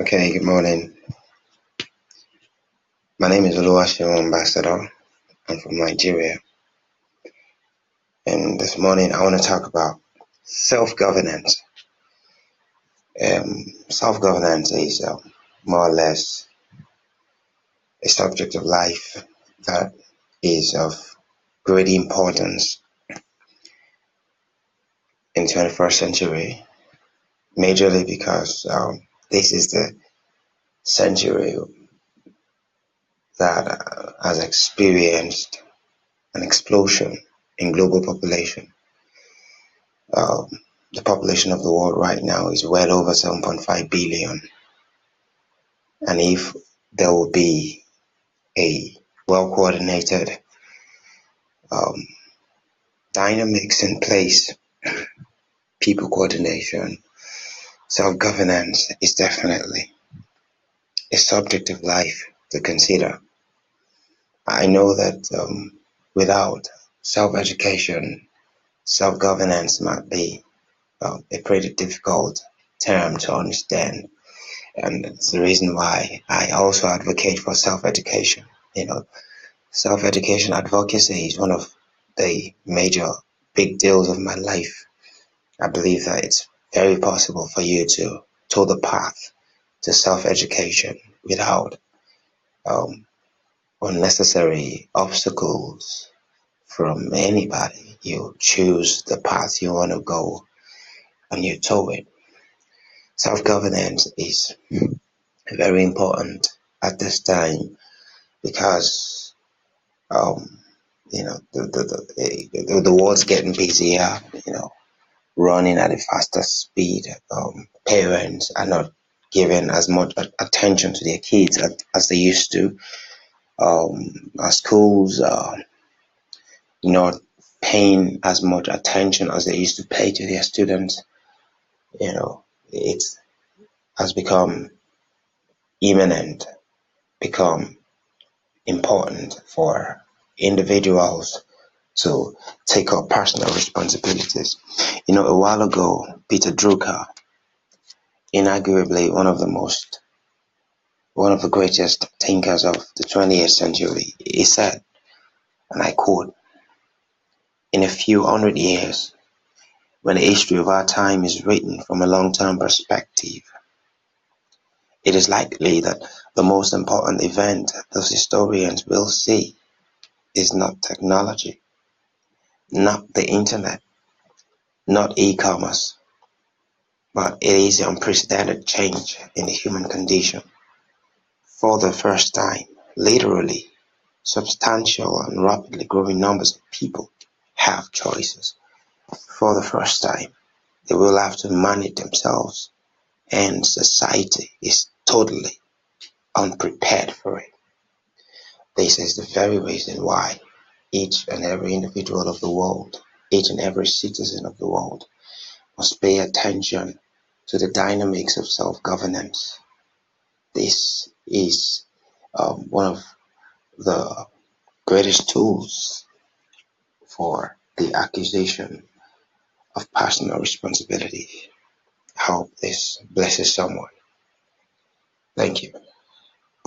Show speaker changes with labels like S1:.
S1: Okay, good morning. My name is Oluwaseun Ambassador. I'm from Nigeria. And this morning I want to talk about self-governance. Um, self-governance is uh, more or less a subject of life that is of great importance in 21st century, majorly because um, this is the century that has experienced an explosion in global population. Um, the population of the world right now is well over 7.5 billion. And if there will be a well coordinated um, dynamics in place, people coordination, self governance is definitely a subject of life to consider. I know that um, without self education, self governance might be uh, a pretty difficult term to understand. And it's the reason why I also advocate for self education. You know, self education advocacy is one of the major big deals of my life. I believe that it's very possible for you to toe the path to self education without um, unnecessary obstacles from anybody. You choose the path you want to go and you toe it. Self governance is very important at this time because um, you know the the, the the the world's getting busier. Running at a faster speed. Um, parents are not giving as much attention to their kids as, as they used to. Um, our schools are not paying as much attention as they used to pay to their students. You know, it has become imminent, become important for individuals to take up personal responsibilities. You know, a while ago, Peter Drucker, inarguably one of the most, one of the greatest thinkers of the 20th century, he said, and I quote, in a few hundred years, when the history of our time is written from a long-term perspective, it is likely that the most important event those historians will see is not technology, not the internet, not e-commerce, but it is the unprecedented change in the human condition. For the first time, literally, substantial and rapidly growing numbers of people have choices. For the first time, they will have to manage themselves, and society is totally unprepared for it. This is the very reason why each and every individual of the world, each and every citizen of the world, must pay attention to the dynamics of self governance. This is um, one of the greatest tools for the accusation of personal responsibility. I hope this blesses someone. Thank you.